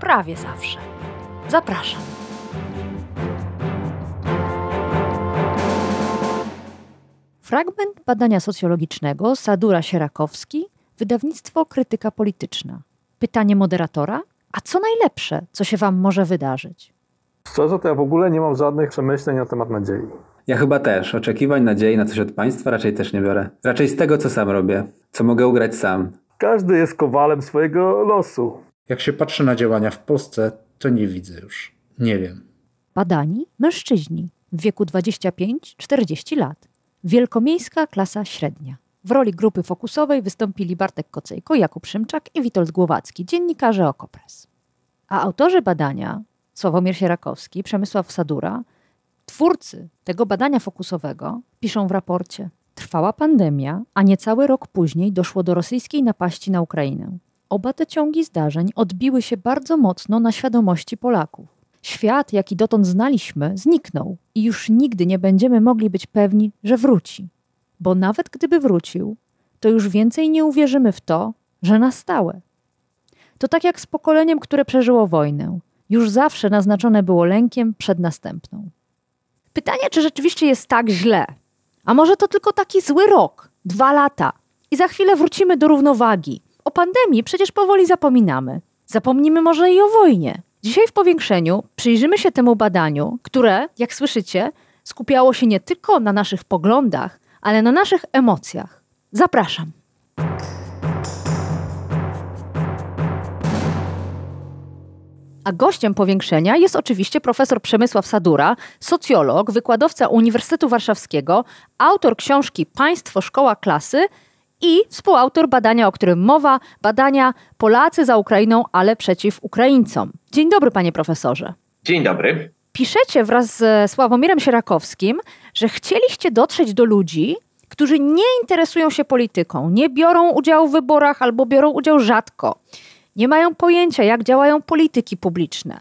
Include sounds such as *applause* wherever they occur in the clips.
prawie zawsze. Zapraszam. Fragment badania socjologicznego Sadura Sierakowski, wydawnictwo Krytyka Polityczna. Pytanie moderatora: A co najlepsze, co się Wam może wydarzyć? Szczerze, to ja w ogóle nie mam żadnych przemyśleń na temat nadziei. Ja chyba też. Oczekiwań, nadziei na coś od państwa raczej też nie biorę. Raczej z tego, co sam robię, co mogę ugrać sam. Każdy jest kowalem swojego losu. Jak się patrzy na działania w Polsce, to nie widzę już. Nie wiem. Badani mężczyźni w wieku 25-40 lat. Wielkomiejska klasa średnia. W roli grupy fokusowej wystąpili Bartek Kocejko, Jakub Szymczak i Witold Głowacki, dziennikarze Okopres. A autorzy badania, Sławomir Sierakowski, Przemysław Sadura, twórcy tego badania fokusowego, piszą w raporcie Trwała pandemia, a niecały rok później doszło do rosyjskiej napaści na Ukrainę. Oba te ciągi zdarzeń odbiły się bardzo mocno na świadomości Polaków. Świat, jaki dotąd znaliśmy, zniknął i już nigdy nie będziemy mogli być pewni, że wróci. Bo nawet gdyby wrócił, to już więcej nie uwierzymy w to, że na stałe. To tak jak z pokoleniem, które przeżyło wojnę. Już zawsze naznaczone było lękiem przed następną. Pytanie, czy rzeczywiście jest tak źle? A może to tylko taki zły rok, dwa lata i za chwilę wrócimy do równowagi? Pandemii przecież powoli zapominamy. Zapomnimy może i o wojnie. Dzisiaj w powiększeniu przyjrzymy się temu badaniu, które, jak słyszycie, skupiało się nie tylko na naszych poglądach, ale na naszych emocjach. Zapraszam. A gościem powiększenia jest oczywiście profesor Przemysław Sadura, socjolog, wykładowca Uniwersytetu Warszawskiego, autor książki Państwo Szkoła Klasy i współautor badania, o którym mowa, badania Polacy za Ukrainą, ale przeciw Ukraińcom. Dzień dobry, panie profesorze. Dzień dobry. Piszecie wraz ze Sławomirem Sierakowskim, że chcieliście dotrzeć do ludzi, którzy nie interesują się polityką, nie biorą udziału w wyborach albo biorą udział rzadko. Nie mają pojęcia, jak działają polityki publiczne.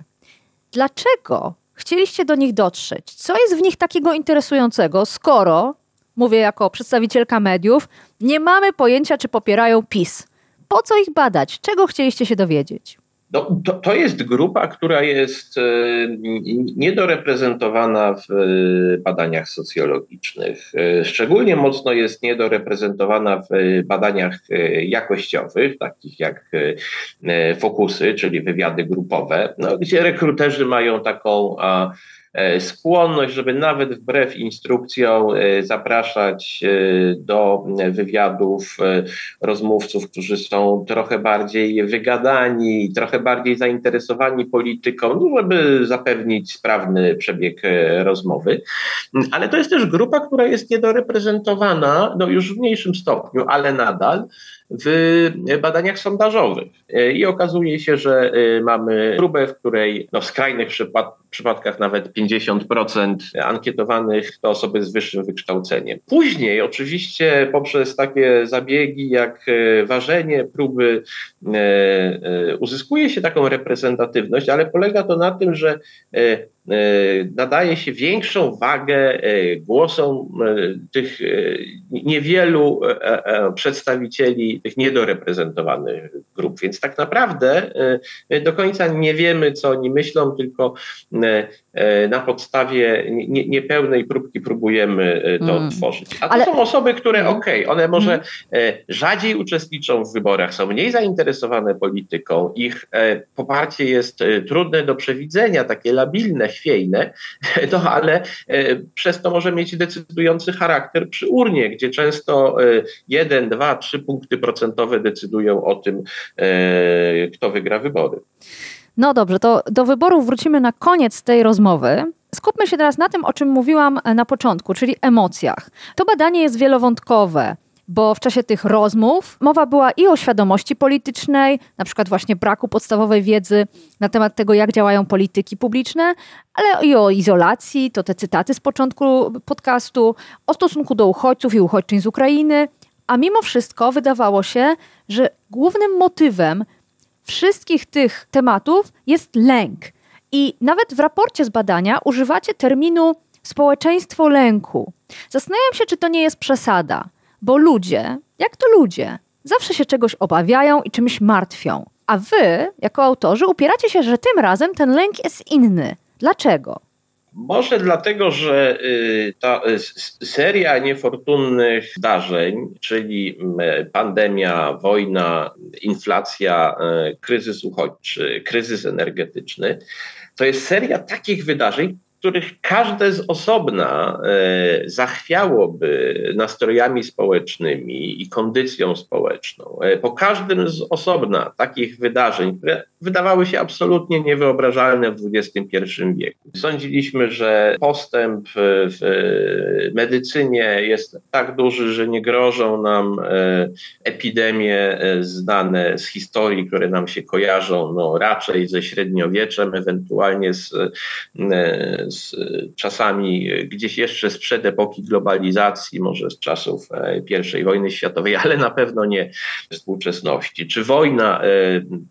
Dlaczego chcieliście do nich dotrzeć? Co jest w nich takiego interesującego, skoro, mówię jako przedstawicielka mediów, nie mamy pojęcia, czy popierają PiS? Po co ich badać? Czego chcieliście się dowiedzieć? No, to, to jest grupa, która jest e, niedoreprezentowana w e, badaniach socjologicznych. E, szczególnie mocno jest niedoreprezentowana w badaniach jakościowych, takich jak fokusy, czyli wywiady grupowe, no, gdzie rekruterzy mają taką E, skłonność, żeby nawet wbrew instrukcjom e, zapraszać e, do wywiadów rozmówców, którzy są trochę bardziej wygadani, trochę bardziej zainteresowani polityką, no żeby zapewnić sprawny przebieg rozmowy. Ale to jest też grupa, która jest niedoreprezentowana, no już w mniejszym stopniu, ale nadal w badaniach sondażowych. I okazuje się, że mamy próbę, w której no, w skrajnych przypadkach przypadkach nawet 50% ankietowanych to osoby z wyższym wykształceniem. Później oczywiście poprzez takie zabiegi jak e, ważenie próby e, e, uzyskuje się taką reprezentatywność, ale polega to na tym, że nadaje się większą wagę głosom tych niewielu przedstawicieli tych niedoreprezentowanych grup. Więc tak naprawdę do końca nie wiemy, co oni myślą, tylko E, na podstawie niepełnej próbki próbujemy e, to mm. tworzyć. A to Ale... są osoby, które mm. okej, okay, one może mm. rzadziej uczestniczą w wyborach, są mniej zainteresowane polityką, ich poparcie jest trudne do przewidzenia, takie labilne, chwiejne, *laughs* no ale przez to może mieć decydujący charakter przy urnie, gdzie często jeden, dwa, trzy punkty procentowe decydują o tym, kto wygra wybory. No dobrze, to do wyborów wrócimy na koniec tej rozmowy. Skupmy się teraz na tym, o czym mówiłam e, na początku, czyli emocjach. To badanie jest wielowątkowe. Bo w czasie tych rozmów mowa była i o świadomości politycznej, na przykład właśnie braku podstawowej wiedzy na temat tego, jak działają polityki publiczne, ale i o izolacji, to te cytaty z początku podcastu, o stosunku do uchodźców i uchodźczyń z Ukrainy. A mimo wszystko wydawało się, że głównym motywem wszystkich tych tematów jest lęk. I nawet w raporcie z badania używacie terminu społeczeństwo lęku. Zastanawiam się, czy to nie jest przesada, bo ludzie, jak to ludzie, zawsze się czegoś obawiają i czymś martwią. A wy, jako autorzy, upieracie się, że tym razem ten lęk jest inny. Dlaczego? Może dlatego, że y, ta y, seria niefortunnych zdarzeń, czyli pandemia, wojna, inflacja, y, kryzys uchodźczy, kryzys energetyczny, to jest seria takich wydarzeń, których każde z osobna e, zachwiałoby nastrojami społecznymi i kondycją społeczną. E, po każdym z osobna takich wydarzeń, które wydawały się absolutnie niewyobrażalne w XXI wieku. Sądziliśmy, że postęp w medycynie jest tak duży, że nie grożą nam e, epidemie znane z historii, które nam się kojarzą no, raczej ze średniowieczem, ewentualnie z, z czasami gdzieś jeszcze sprzed epoki globalizacji, może z czasów e, I wojny światowej, ale na pewno nie współczesności. Czy wojna, e,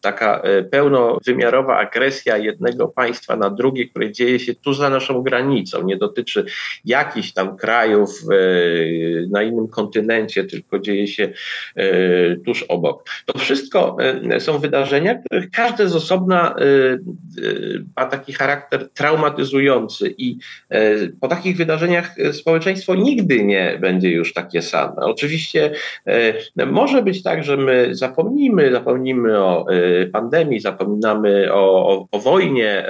taka e, pełnowymiarowa agresja jednego państwa na drugie, które dzieje się tu za naszą granicą, nie dotyczy jakichś tam krajów na innym kontynencie, tylko dzieje się tuż obok. To wszystko są wydarzenia, których każde z osobna ma taki charakter traumatyzujący i e, po takich wydarzeniach społeczeństwo nigdy nie będzie już takie same. Oczywiście e, może być tak, że my zapomnimy, zapomnimy o e, pandemii, zapominamy o, o, o wojnie.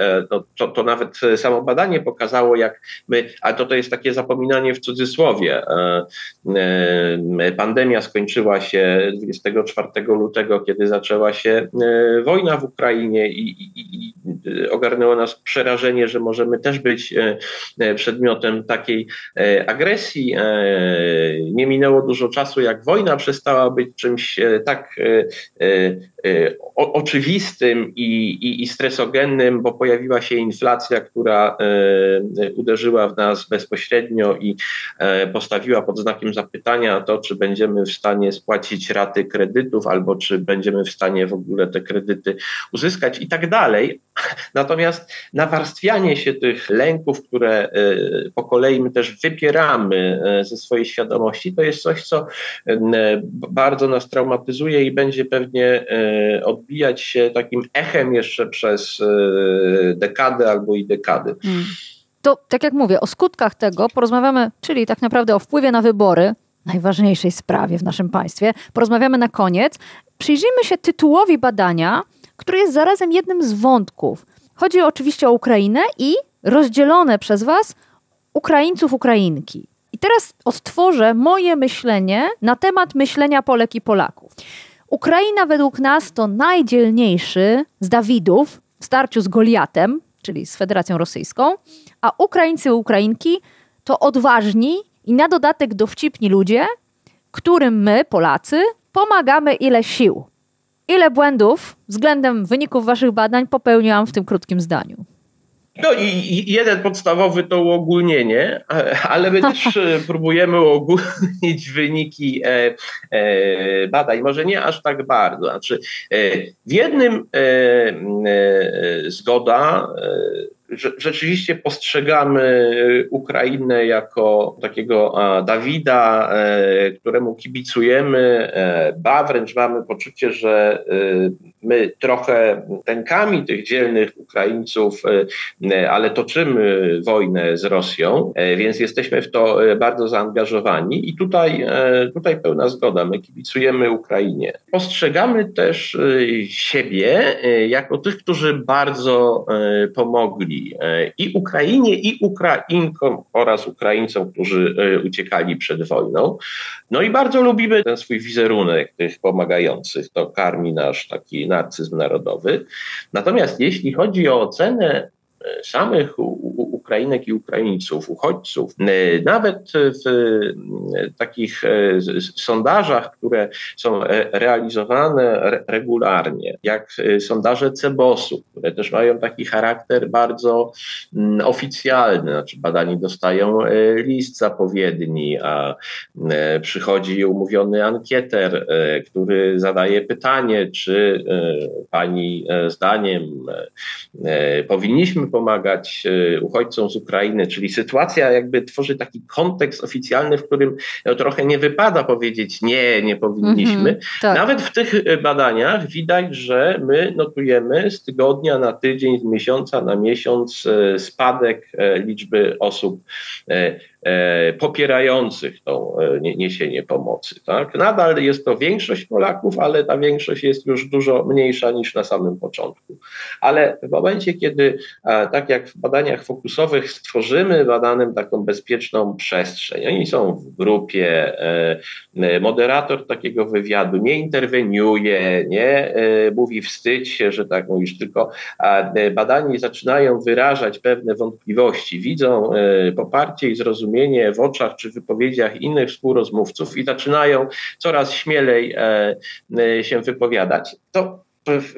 To, to nawet samo badanie pokazało, jak my, ale to, to jest takie zapominanie w cudzysłowie. Pandemia skończyła się 24 lutego, kiedy zaczęła się wojna w Ukrainie i, i, i ogarnęło nas przerażenie, że możemy też być E, e, przedmiotem takiej e, agresji. Nie minęło dużo czasu, jak wojna przestała być czymś tak oczywistym i, i, i stresogennym, bo pojawiła się inflacja, która uderzyła w nas bezpośrednio i postawiła pod znakiem zapytania to, czy będziemy w stanie spłacić raty kredytów, albo czy będziemy w stanie w ogóle te kredyty uzyskać i tak dalej. Natomiast nawarstwianie się tych lęków, które e, po kolei my też wypieramy e, ze swojej świadomości, to jest coś, co e, bardzo nas traumatyzuje i będzie pewnie odbijać się takim echem jeszcze przez dekady albo i dekady. Hmm. To tak jak mówię, o skutkach tego porozmawiamy, czyli tak naprawdę o wpływie na wybory, najważniejszej sprawie w naszym państwie, porozmawiamy na koniec. Przyjrzyjmy się tytułowi badania, który jest zarazem jednym z wątków. Chodzi oczywiście o Ukrainę i rozdzielone przez Was Ukraińców, Ukrainki. I teraz odtworzę moje myślenie na temat myślenia Polek i Polaków. Ukraina według nas to najdzielniejszy z Dawidów w starciu z Goliatem, czyli z Federacją Rosyjską, a Ukraińcy Ukrainki to odważni i na dodatek dowcipni ludzie, którym my, Polacy, pomagamy ile sił. Ile błędów względem wyników Waszych badań popełniłam w tym krótkim zdaniu? No i, jeden podstawowy to uogólnienie, ale my też e, próbujemy uogólnić wyniki e, e, badań, może nie aż tak bardzo. Znaczy, w jednym zgoda rzeczywiście postrzegamy y, Ukrainę jako takiego Dawida, e, któremu kibicujemy, e, ba, wręcz mamy poczucie, że my trochę rękami tych dzielnych Ukraińców, ale toczymy wojnę z Rosją, e, więc jesteśmy w to bardzo zaangażowani i tutaj, tutaj pełna zgoda, my kibicujemy Ukrainie. Postrzegamy też siebie jako tych, którzy bardzo pomogli E, i Ukrainie, i Ukrainkom oraz Ukraińcom, którzy e, uciekali przed wojną. No i bardzo lubimy ten swój wizerunek tych pomagających. To karmi nasz taki narcyzm narodowy. Natomiast jeśli chodzi o ocenę samych Ukrainek i Ukraińców, uchodźców, e, nawet w e, takich sondażach, które są realizowane regularnie, jak sondaże Cebosu, które też mają taki charakter bardzo mm, oficjalny, znaczy badani dostają list zapowiedni, a przychodzi umówiony ankieter, który zadaje pytanie, czy pani zdaniem powinniśmy pomagać e, uchodźcom z Ukrainy, czyli sytuacja jakby tworzy taki kontekst oficjalny, w którym no, trochę nie wypada powiedzieć nie, nie powinniśmy. -hmm, tak. Nawet w tych e, badaniach widać, że my notujemy z tygodnia na tydzień, z miesiąca na miesiąc e, spadek liczby osób popierających to e, niesienie pomocy. Tak? Nadal jest to większość Polaków, ale ta większość jest już dużo mniejsza niż na samym początku. Ale w momencie, kiedy, e, tak jak w badaniach fokusowych, stworzymy badanym taką bezpieczną przestrzeń, oni są w grupie, moderator takiego wywiadu nie interweniuje, nie mówi wstydź się, że tak mówisz, tylko badani zaczynają wyrażać pewne wątpliwości, widzą poparcie i zrozumienie, w oczach czy wypowiedziach innych współrozmówców i zaczynają coraz śmielej e, e, się wypowiadać, to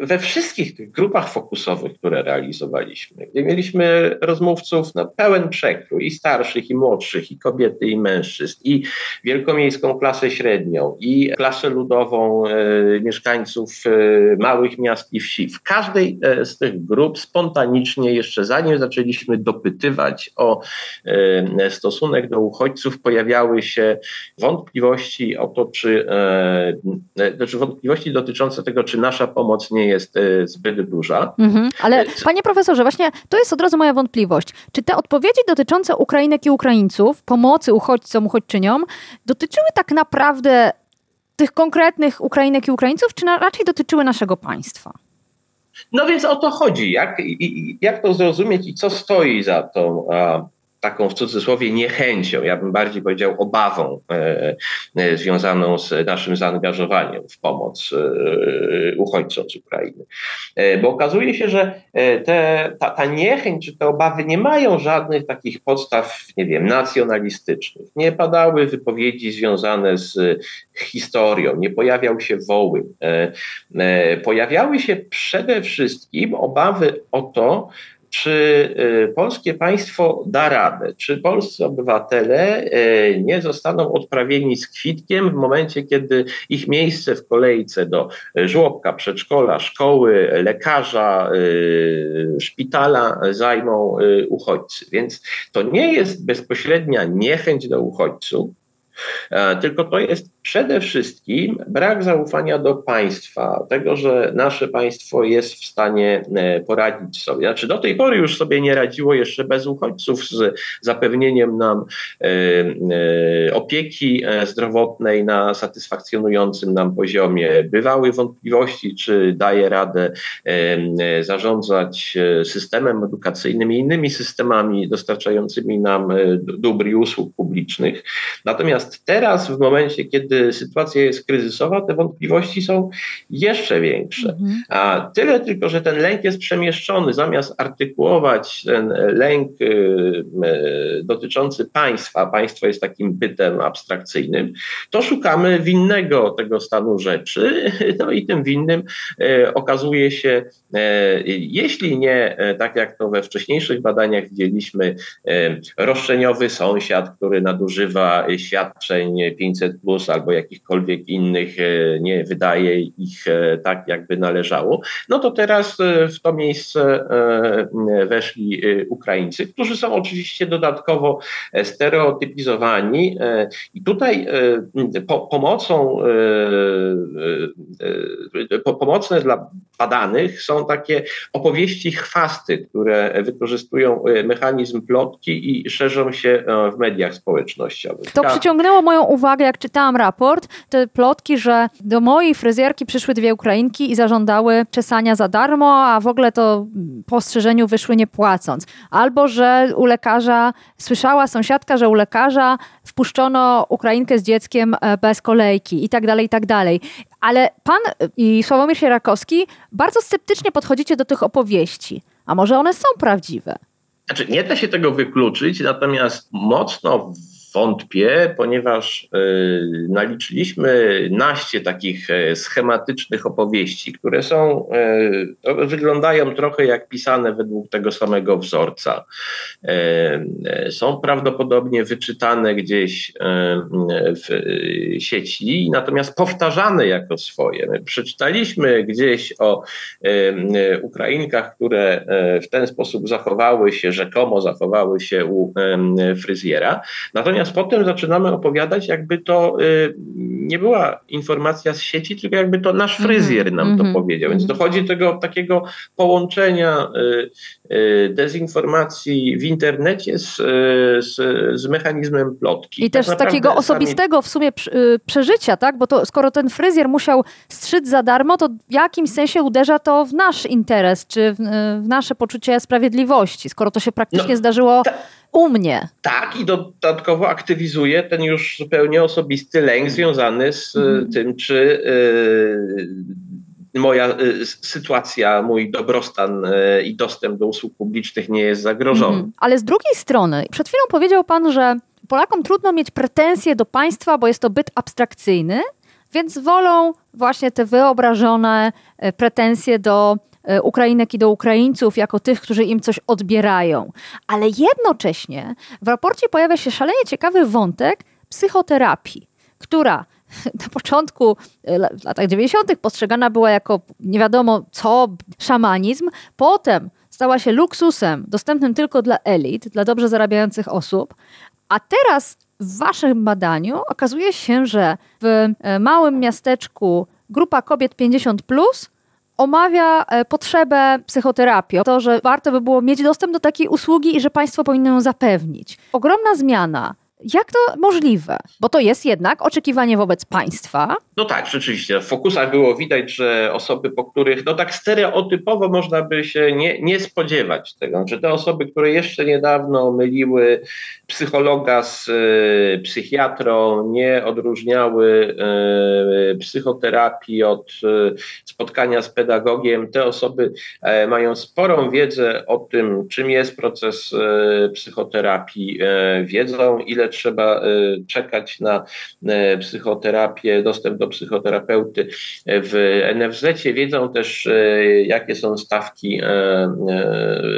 we wszystkich tych grupach fokusowych, które realizowaliśmy, gdzie mieliśmy rozmówców na pełen przekrój i starszych, i młodszych, i kobiety, i mężczyzn, i wielkomiejską klasę średnią, i klasę ludową e, mieszkańców e, małych miast i wsi. W każdej e, z tych grup spontanicznie, jeszcze zanim zaczęliśmy dopytywać o e, stosunek do uchodźców, pojawiały się wątpliwości o to, czy, e, e, znaczy wątpliwości dotyczące tego, czy nasza pomoc nie jest e, zbyt duża. Mhm, ale e, panie profesorze, właśnie to jest od razu moja wątpliwość. Czy te odpowiedzi dotyczące Ukrainek i Ukraińców, pomocy uchodźcom, uchodźczyniom, dotyczyły tak naprawdę tych konkretnych Ukrainek i Ukraińców, czy raczej dotyczyły naszego państwa? No więc o to chodzi. Jak, jak to zrozumieć i co stoi za tą taką w cudzysłowie niechęcią, ja bym bardziej powiedział obawą e, e, związaną z naszym zaangażowaniem w pomoc e, uchodźcom z Ukrainy. Bo okazuje się, że te, ta, ta niechęć czy te obawy nie mają żadnych takich podstaw, nie wiem, nacjonalistycznych. Nie padały wypowiedzi związane z historią, nie pojawiał się Wołyń. E, pojawiały się przede wszystkim obawy o to, czy y, polskie państwo da radę, czy polscy obywatele y, nie zostaną odprawieni z kwitkiem w momencie, kiedy ich miejsce w kolejce do żłobka, przedszkola, szkoły, lekarza, y, szpitala zajmą uchodźcy. Więc to nie jest bezpośrednia niechęć do uchodźców, e, tylko to jest przede wszystkim brak zaufania do państwa, tego, że nasze państwo jest w stanie e, poradzić sobie. Znaczy, do tej pory już sobie nie radziło jeszcze bez uchodźców z zapewnieniem nam e, e, opieki zdrowotnej na satysfakcjonującym nam poziomie. Bywały wątpliwości, czy daje radę zarządzać systemem edukacyjnym i innymi systemami dostarczającymi nam dóbr i usług publicznych. Natomiast teraz, w momencie, kiedy sytuacja jest kryzysowa, te wątpliwości są jeszcze większe. Mhm. A tyle tylko, że ten lęk jest przemieszczony. Zamiast artykułować ten lęk y, y, dotyczący państwa, państwo jest takim bytem abstrakcyjnym, to szukamy winnego tego stanu rzeczy. *laughs* No i tym winnym y, okazuje się, jeśli nie, tak jak to we wcześniejszych badaniach widzieliśmy, roszczeniowy sąsiad, który nadużywa świadczeń 500 plus albo jakichkolwiek innych e, nie wydaje ich e, tak, jakby należało, no to teraz e, w to miejsce weszli Ukraińcy, którzy są oczywiście dodatkowo stereotypizowani i tutaj po, pomocą, po, pomocne dla badanych są takie opowieści chwasty, które wykorzystują mechanizm plotki i szerzą się w mediach społecznościowych. To przyciągnęło moją uwagę, jak czytałam raport, te plotki, że do mojej fryzjerki przyszły dwie Ukrainki i zażądały czesania za darmo, a w ogóle to po ostrzeżeniu wyszły nie płacąc. Albo, że u lekarza, słyszała sąsiadka, że u lekarza wpuszczono Ukrainkę z dzieckiem e, bez kolejki i tak dalej, i tak dalej. Ale pan i Sławomir Sierakowski bardzo sceptycznie podchodzicie do tych opowieści. A może one są prawdziwe? Znaczy, nie da się tego wykluczyć, natomiast mocno wątpię, ponieważ y, naliczyliśmy naście takich e, schematycznych opowieści, które są, y, wyglądają trochę jak pisane według tego samego wzorca. Y, są prawdopodobnie wyczytane gdzieś w sieci, natomiast powtarzane jako swoje. My przeczytaliśmy gdzieś o Ukrainkach, które w ten sposób zachowały się, rzekomo zachowały się u fryzjera. Natomiast Natomiast potem zaczynamy opowiadać, jakby to y, nie była informacja z sieci, tylko jakby to nasz mhm, fryzjer nam to mhm, powiedział. Więc mhm. dochodzi do tego takiego połączenia y, y, dezinformacji w internecie z, z, z mechanizmem plotki. I tak też takiego sami... osobistego w sumie przeżycia, tak? Bo to skoro ten fryzjer musiał strzyc za darmo, to w jakimś sensie uderza to w nasz interes, czy w, w nasze poczucie sprawiedliwości, skoro to się praktycznie no, zdarzyło. Ta u mnie. Tak, i dodatkowo aktywizuje ten już zupełnie osobisty lęk związany z mm. tym, czy y, moja y, sytuacja, mój dobrostan y, i dostęp do usług publicznych nie jest zagrożony. Mm. Ale z drugiej strony, przed chwilą powiedział Pan, że Polakom trudno mieć pretensje do państwa, bo jest to byt abstrakcyjny, więc wolą właśnie te wyobrażone pretensje do Ukrainek i do Ukraińców jako tych, którzy im coś odbierają. Ale jednocześnie w raporcie pojawia się szalenie ciekawy wątek psychoterapii, która *laughs* na początku e, w latach 90. postrzegana była jako nie wiadomo co, szamanizm, potem stała się luksusem dostępnym tylko dla elit, dla dobrze zarabiających osób, a teraz w waszym badaniu okazuje się, że w e, małym miasteczku grupa kobiet 50 plus omawia e, potrzebę psychoterapii, to, że warto by było mieć dostęp do takiej usługi i że państwo powinno ją zapewnić. Ogromna zmiana. Jak to możliwe? Bo to jest jednak oczekiwanie wobec państwa. No tak, rzeczywiście. W fokusach było widać, że osoby, po których no tak stereotypowo można by się nie, nie spodziewać tego, znaczy te osoby, które jeszcze niedawno myliły psychologa z y, psychiatrą, nie odróżniały y, psychoterapii od y, spotkania z pedagogiem, te osoby mają sporą wiedzę o tym, czym jest proces psychoterapii, wiedzą, ile trzeba y, czekać na y, psychoterapię, dostęp do psychoterapeuty w NFZ. Wiedzą też, y, jakie są stawki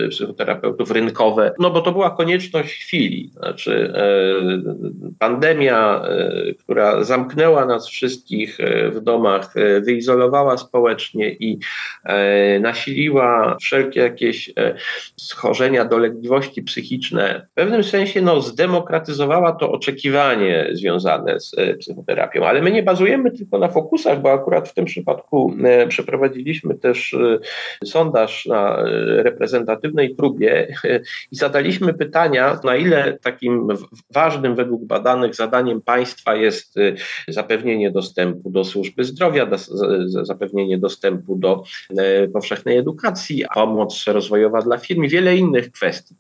psychoterapeutów rynkowe, no bo to była konieczność chwili. Znaczy, pandemia, która zamknęła nas wszystkich w domach, wyizolowała społecznie i nasiliła wszelkie jakieś schorzenia, dolegliwości psychiczne, w pewnym sensie no, zdemokratyzowała to oczekiwanie związane z e, psychoterapią. Ale my nie bazujemy tylko na fokusach, bo akurat w tym przypadku e, przeprowadziliśmy też e, sondaż na reprezentatywnej próbie i zadaliśmy pytania, na ile takim ważnym według badanych zadaniem państwa jest zapewnienie dostępu do służby zdrowia, zapewnienie dostępu do powszechnej edukacji, pomoc rozwojowa dla firm i wiele innych kwestii.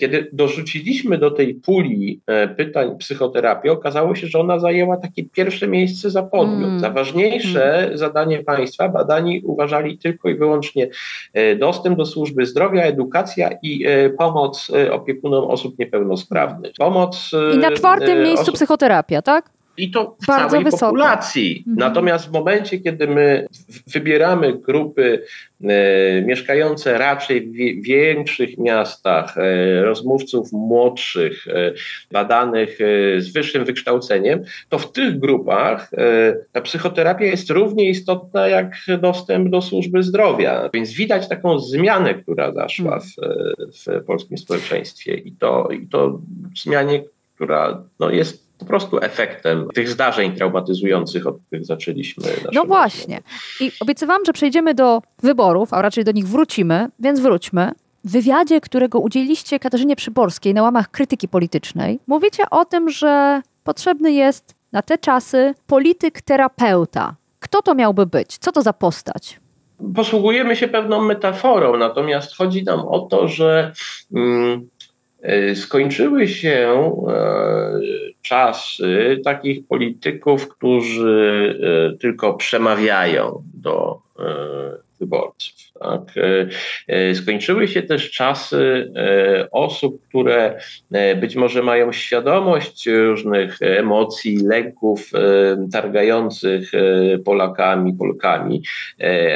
Kiedy dorzuciliśmy do tej puli pytań psychoterapii, okazało się, że ona zajęła takie pierwsze miejsce za podmiot. Mm. Za ważniejsze mm. zadanie państwa badani uważali tylko i wyłącznie e, dostęp do służby zdrowia, edukacja i e, pomoc e, opiekunom osób niepełnosprawnych. Pomoc. I na czwartym miejscu psychoterapia, tak? I to w Bardzo całej wysoko. populacji. Mhm. Natomiast w momencie, kiedy my wybieramy grupy e, mieszkające raczej w większych miastach, e, rozmówców młodszych, e, badanych e, z wyższym wykształceniem, to w tych grupach e, ta psychoterapia jest równie istotna jak dostęp do służby zdrowia. Więc widać taką zmianę, która zaszła w, w polskim społeczeństwie i to, i to zmianie, która no, jest po prostu efektem tych zdarzeń traumatyzujących, od których zaczęliśmy. No właśnie. I obiecywałam, że przejdziemy do wyborów, a raczej do nich wrócimy, więc wróćmy. W wywiadzie, którego udzieliście Katarzynie Przyborskiej na łamach krytyki politycznej, mówicie o tym, że potrzebny jest na te czasy polityk terapeuta. Kto to miałby być? Co to za postać? Posługujemy się pewną metaforą, natomiast chodzi nam o to, że mm, skończyły się e, czasy takich polityków, którzy e, tylko przemawiają do wyborców. Tak? Skończyły się też czasy osób, które być może mają świadomość różnych emocji, lęków targających Polakami, Polkami,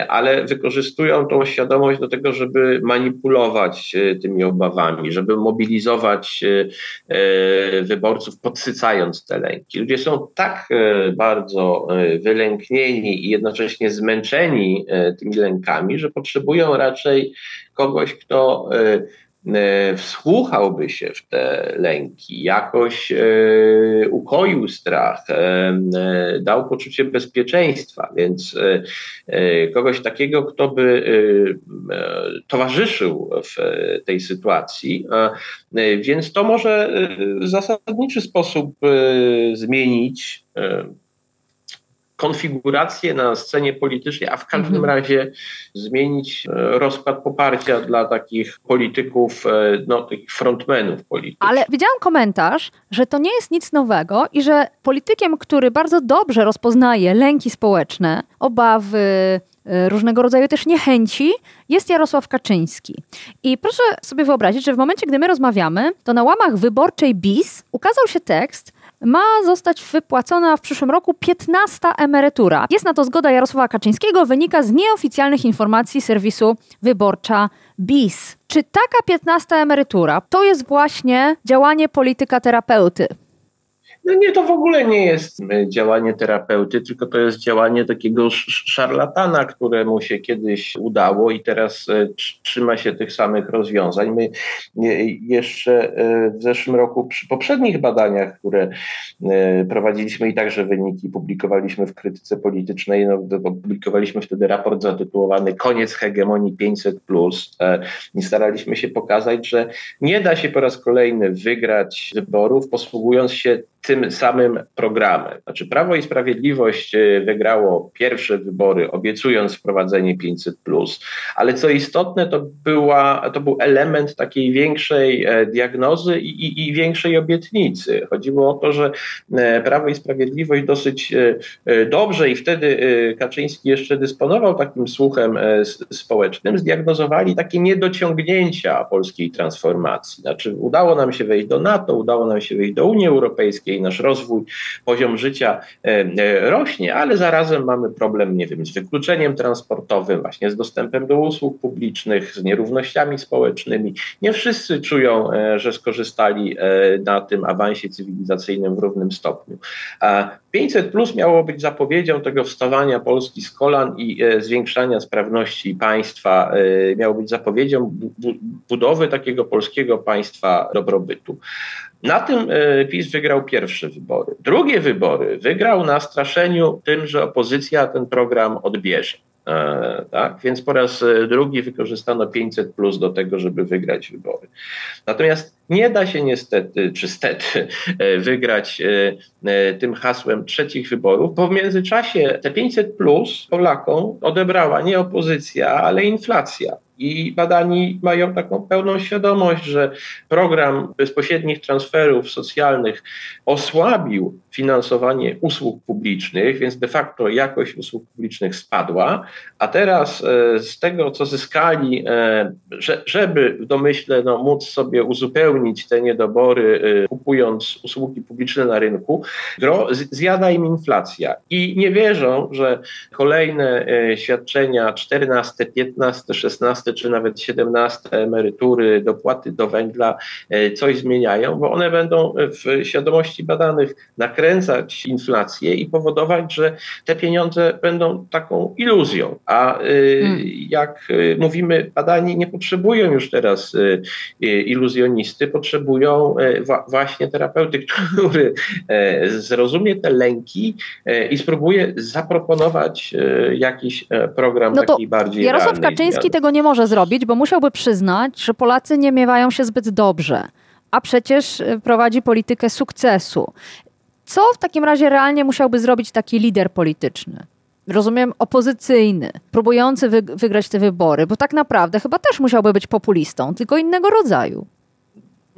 ale wykorzystują tą świadomość do tego, żeby manipulować tymi obawami, żeby mobilizować wyborców, podsycając te lęki. Ludzie są tak bardzo wylęknieni i jednocześnie zmęczeni tymi lękami, że potrzebują raczej kogoś, kto E, wsłuchałby się w te lęki, jakoś e, ukoił strach, e, dał poczucie bezpieczeństwa, więc kogoś takiego, kto by towarzyszył w tej sytuacji. Więc to może w zasadniczy sposób zmienić konfigurację na scenie politycznej, a w każdym mhm. razie zmienić e, rozkład poparcia dla takich polityków, e, no, takich frontmenów politycznych. Ale widziałam komentarz, że to nie jest nic nowego i że politykiem, który bardzo dobrze rozpoznaje lęki społeczne, obawy, e, różnego rodzaju też niechęci, jest Jarosław Kaczyński. I proszę sobie wyobrazić, że w momencie, gdy my rozmawiamy, to na łamach wyborczej BIS ukazał się tekst, ma zostać wypłacona w przyszłym roku 15 emerytura. Jest na to zgoda Jarosława Kaczyńskiego, wynika z nieoficjalnych informacji serwisu Wyborcza BIS. Czy taka 15 emerytura to jest właśnie działanie polityka terapeuty? No nie, to w ogóle nie jest e, działanie terapeuty, tylko to jest działanie takiego szarlatana, któremu się kiedyś udało i teraz e, trzyma się tych samych rozwiązań. My jeszcze e, w zeszłym roku przy poprzednich badaniach, które prowadziliśmy i także wyniki publikowaliśmy w krytyce politycznej, no, publikowaliśmy wtedy raport zatytułowany Koniec hegemonii 500+. I staraliśmy się pokazać, że nie da się po raz kolejny wygrać wyborów posługując się tym samym programem. Znaczy Prawo i Sprawiedliwość e, wygrało pierwsze wybory, obiecując wprowadzenie 500, ale co istotne, to, była, to był element takiej większej e, diagnozy i, i, i większej obietnicy. Chodziło o to, że e, Prawo i Sprawiedliwość dosyć dobrze i wtedy Kaczyński jeszcze dysponował takim słuchem społecznym, zdiagnozowali takie niedociągnięcia polskiej transformacji. Znaczy, udało nam się wejść do NATO, udało nam się wejść do Unii Europejskiej, nasz rozwój, poziom życia e, e, rośnie, ale zarazem mamy problem, nie wiem, z wykluczeniem transportowym, właśnie z dostępem do usług publicznych, z nierównościami społecznymi. Nie wszyscy czują, e, że skorzystali na tym awansie cywilizacyjnym w równym stopniu. 500 plus miało być zapowiedzią tego wstawania Polski z kolan i zwiększania sprawności państwa, miało być zapowiedzią budowy takiego polskiego państwa dobrobytu. Na tym e, PiS wygrał pierwsze wybory. Drugie wybory wygrał na straszeniu tym, że opozycja ten program odbierze. E, tak? Więc po raz e, drugi wykorzystano 500 plus do tego, żeby wygrać wybory. Natomiast nie da się niestety, czy stety, wygrać tym hasłem trzecich wyborów, bo w międzyczasie te 500 plus Polakom odebrała nie opozycja, ale inflacja. I badani mają taką pełną świadomość, że program bezpośrednich transferów socjalnych osłabił finansowanie usług publicznych, więc de facto jakość usług publicznych spadła, a teraz e, z tego, co zyskali, e, żeby w domyśle no, móc sobie uzupełnić te niedobory, e, kupując usługi publiczne na rynku, zjada im inflacja. I nie wierzą, że kolejne świadczenia 14, 15, 16 czy nawet 17 emerytury, dopłaty do węgla e, coś zmieniają, bo one będą w świadomości badanych nakręcać inflację i powodować, że te pieniądze będą taką iluzją. A e, hmm. jak e, mówimy, badani nie potrzebują już teraz iluzjonisty, potrzebują właśnie terapeuty, *laughs* który zrozumie te lęki i spróbuje zaproponować jakiś program no taki bardziej Jarosław Kaczyński tego nie może zrobić, bo musiałby przyznać, że Polacy nie miewają się zbyt dobrze, a przecież y, prowadzi politykę sukcesu. Co w takim razie realnie musiałby zrobić taki lider polityczny? Rozumiem, opozycyjny, próbujący wy wygrać te wybory, bo tak naprawdę chyba też musiałby być populistą, tylko innego rodzaju.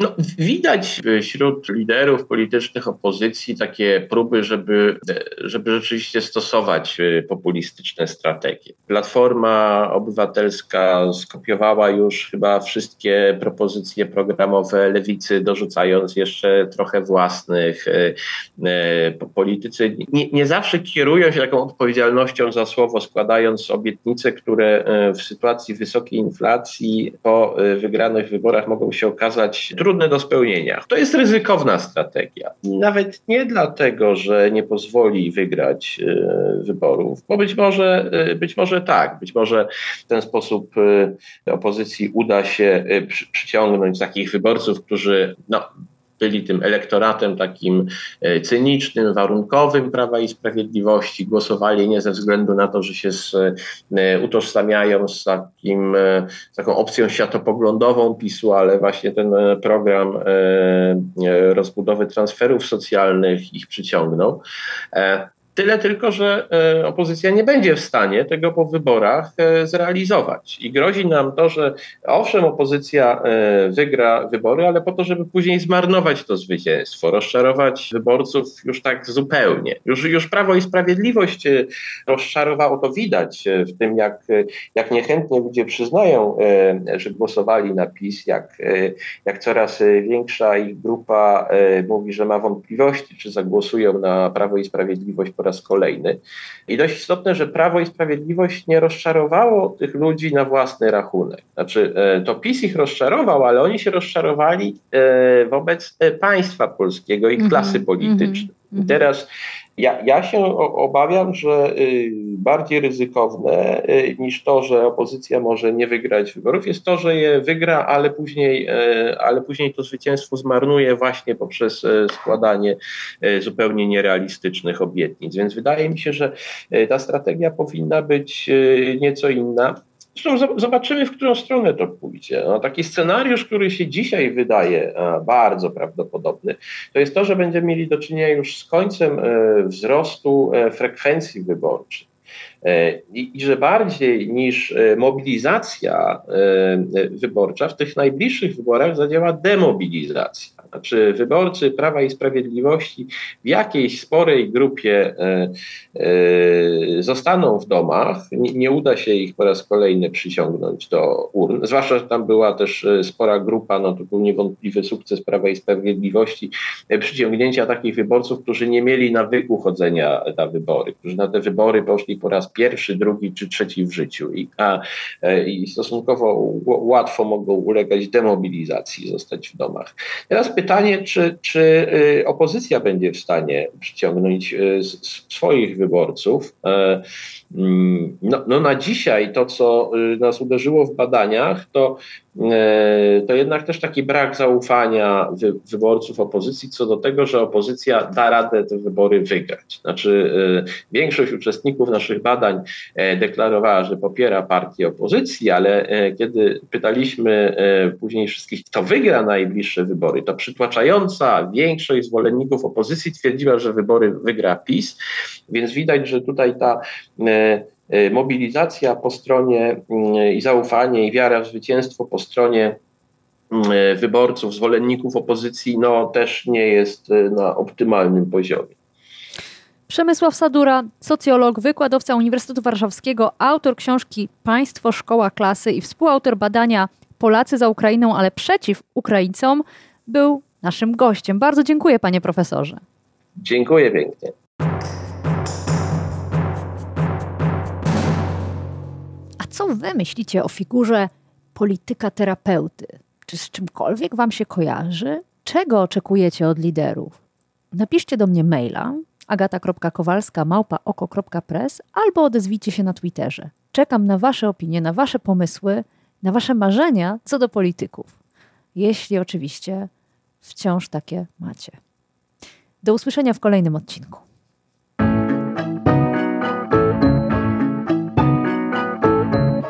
No, widać wśród liderów politycznych opozycji takie próby, żeby, żeby rzeczywiście stosować y, populistyczne strategie. Platforma Obywatelska skopiowała już chyba wszystkie propozycje programowe lewicy, dorzucając jeszcze trochę własnych. Y, y, politycy nie, nie zawsze kierują się taką odpowiedzialnością za słowo, składając obietnice, które w sytuacji wysokiej inflacji po wygranych wyborach mogą się okazać trudne trudne do spełnienia. To jest ryzykowna strategia. Nawet nie dlatego, że nie pozwoli wygrać e, wyborów, bo być może, e, być może tak, być może w ten sposób e, opozycji uda się przyciągnąć takich wyborców, którzy no, byli tym elektoratem takim e, cynicznym, warunkowym Prawa i Sprawiedliwości, głosowali nie ze względu na to, że się z, e, utożsamiają z, takim, e, z taką opcją światopoglądową PiSu, ale właśnie ten program rozbudowy transferów socjalnych ich przyciągnął. Tyle tylko, że e, opozycja nie będzie w stanie tego po wyborach e, zrealizować. I grozi nam to, że owszem, opozycja e, wygra wybory, ale po to, żeby później zmarnować to zwycięstwo, rozczarować wyborców już tak zupełnie. Już, już Prawo i Sprawiedliwość rozczarowało, to widać w tym, jak, jak niechętnie ludzie przyznają, że głosowali na PiS, jak, jak coraz większa ich grupa mówi, że ma wątpliwości, czy zagłosują na Prawo i Sprawiedliwość po raz raz kolejny. I dość istotne, że Prawo i Sprawiedliwość nie rozczarowało tych ludzi na własny rachunek. Znaczy, e, to PiS ich rozczarował, ale oni się rozczarowali e, wobec e, państwa polskiego i klasy mm -hmm, politycznej. -hmm. Teraz ja, ja się obawiam, że y, bardziej ryzykowne y, niż to, że opozycja może nie wygrać wyborów, jest to, że je wygra, ale później, e, ale później to zwycięstwo zmarnuje właśnie poprzez e, składanie e, zupełnie nierealistycznych obietnic. Więc wydaje mi się, że ta strategia powinna być nieco inna. Zresztą zobaczymy, w którą stronę to pójdzie. No, taki scenariusz, który się dzisiaj wydaje bardzo prawdopodobny, to jest to, że będziemy mieli do czynienia już z końcem e, wzrostu e, frekwencji wyborczej. E, I, I, że bardziej niż mobilizacja wyborcza, w tych najbliższych wyborach zadziała demobilizacja. Znaczy, wyborcy Prawa i Sprawiedliwości w jakiejś sporej grupie e, e, zostaną w domach. Nie, nie uda się ich po raz kolejny przyciągnąć do urn. Zwłaszcza, że tam była też e, spora grupa, no to był niewątpliwy sukces Prawa i Sprawiedliwości, przyciągnięcia takich wyborców, którzy nie mieli nawyku chodzenia na wybory, którzy na te wybory poszli po raz pierwszy, drugi czy trzeci w życiu i, a, i stosunkowo łatwo mogą ulegać demobilizacji, zostać w domach. Teraz pytanie, czy, czy y, opozycja będzie w stanie przyciągnąć y, swoich wyborców. E, mm, no, no na dzisiaj to, co y, nas uderzyło w badaniach, to to jednak też taki brak zaufania wy, wyborców opozycji co do tego, że opozycja da radę te wybory wygrać. Znaczy, e, większość uczestników naszych badań e, deklarowała, że popiera partię opozycji, ale kiedy pytaliśmy później wszystkich, kto wygra najbliższe wybory, to przytłaczająca większość zwolenników opozycji twierdziła, że wybory wygra PiS, więc widać, że tutaj ta mobilizacja po stronie y, i zaufanie i wiara w zwycięstwo po stronie y, wyborców, zwolenników opozycji, no też nie jest na optymalnym poziomie. Przemysław Sadura, socjolog, wykładowca Uniwersytetu Warszawskiego, autor książki Państwo, Szkoła, Klasy i współautor badania Polacy za Ukrainą, ale przeciw Ukraińcom, był naszym gościem. Bardzo dziękuję, panie profesorze. Dziękuję pięknie. Co wy myślicie o figurze polityka terapeuty? Czy z czymkolwiek wam się kojarzy? Czego oczekujecie od liderów? Napiszcie do mnie maila agata.kowalska małpa.oko.press albo odezwijcie się na Twitterze. Czekam na wasze opinie, na wasze pomysły, na wasze marzenia co do polityków. Jeśli oczywiście wciąż takie macie. Do usłyszenia w kolejnym odcinku.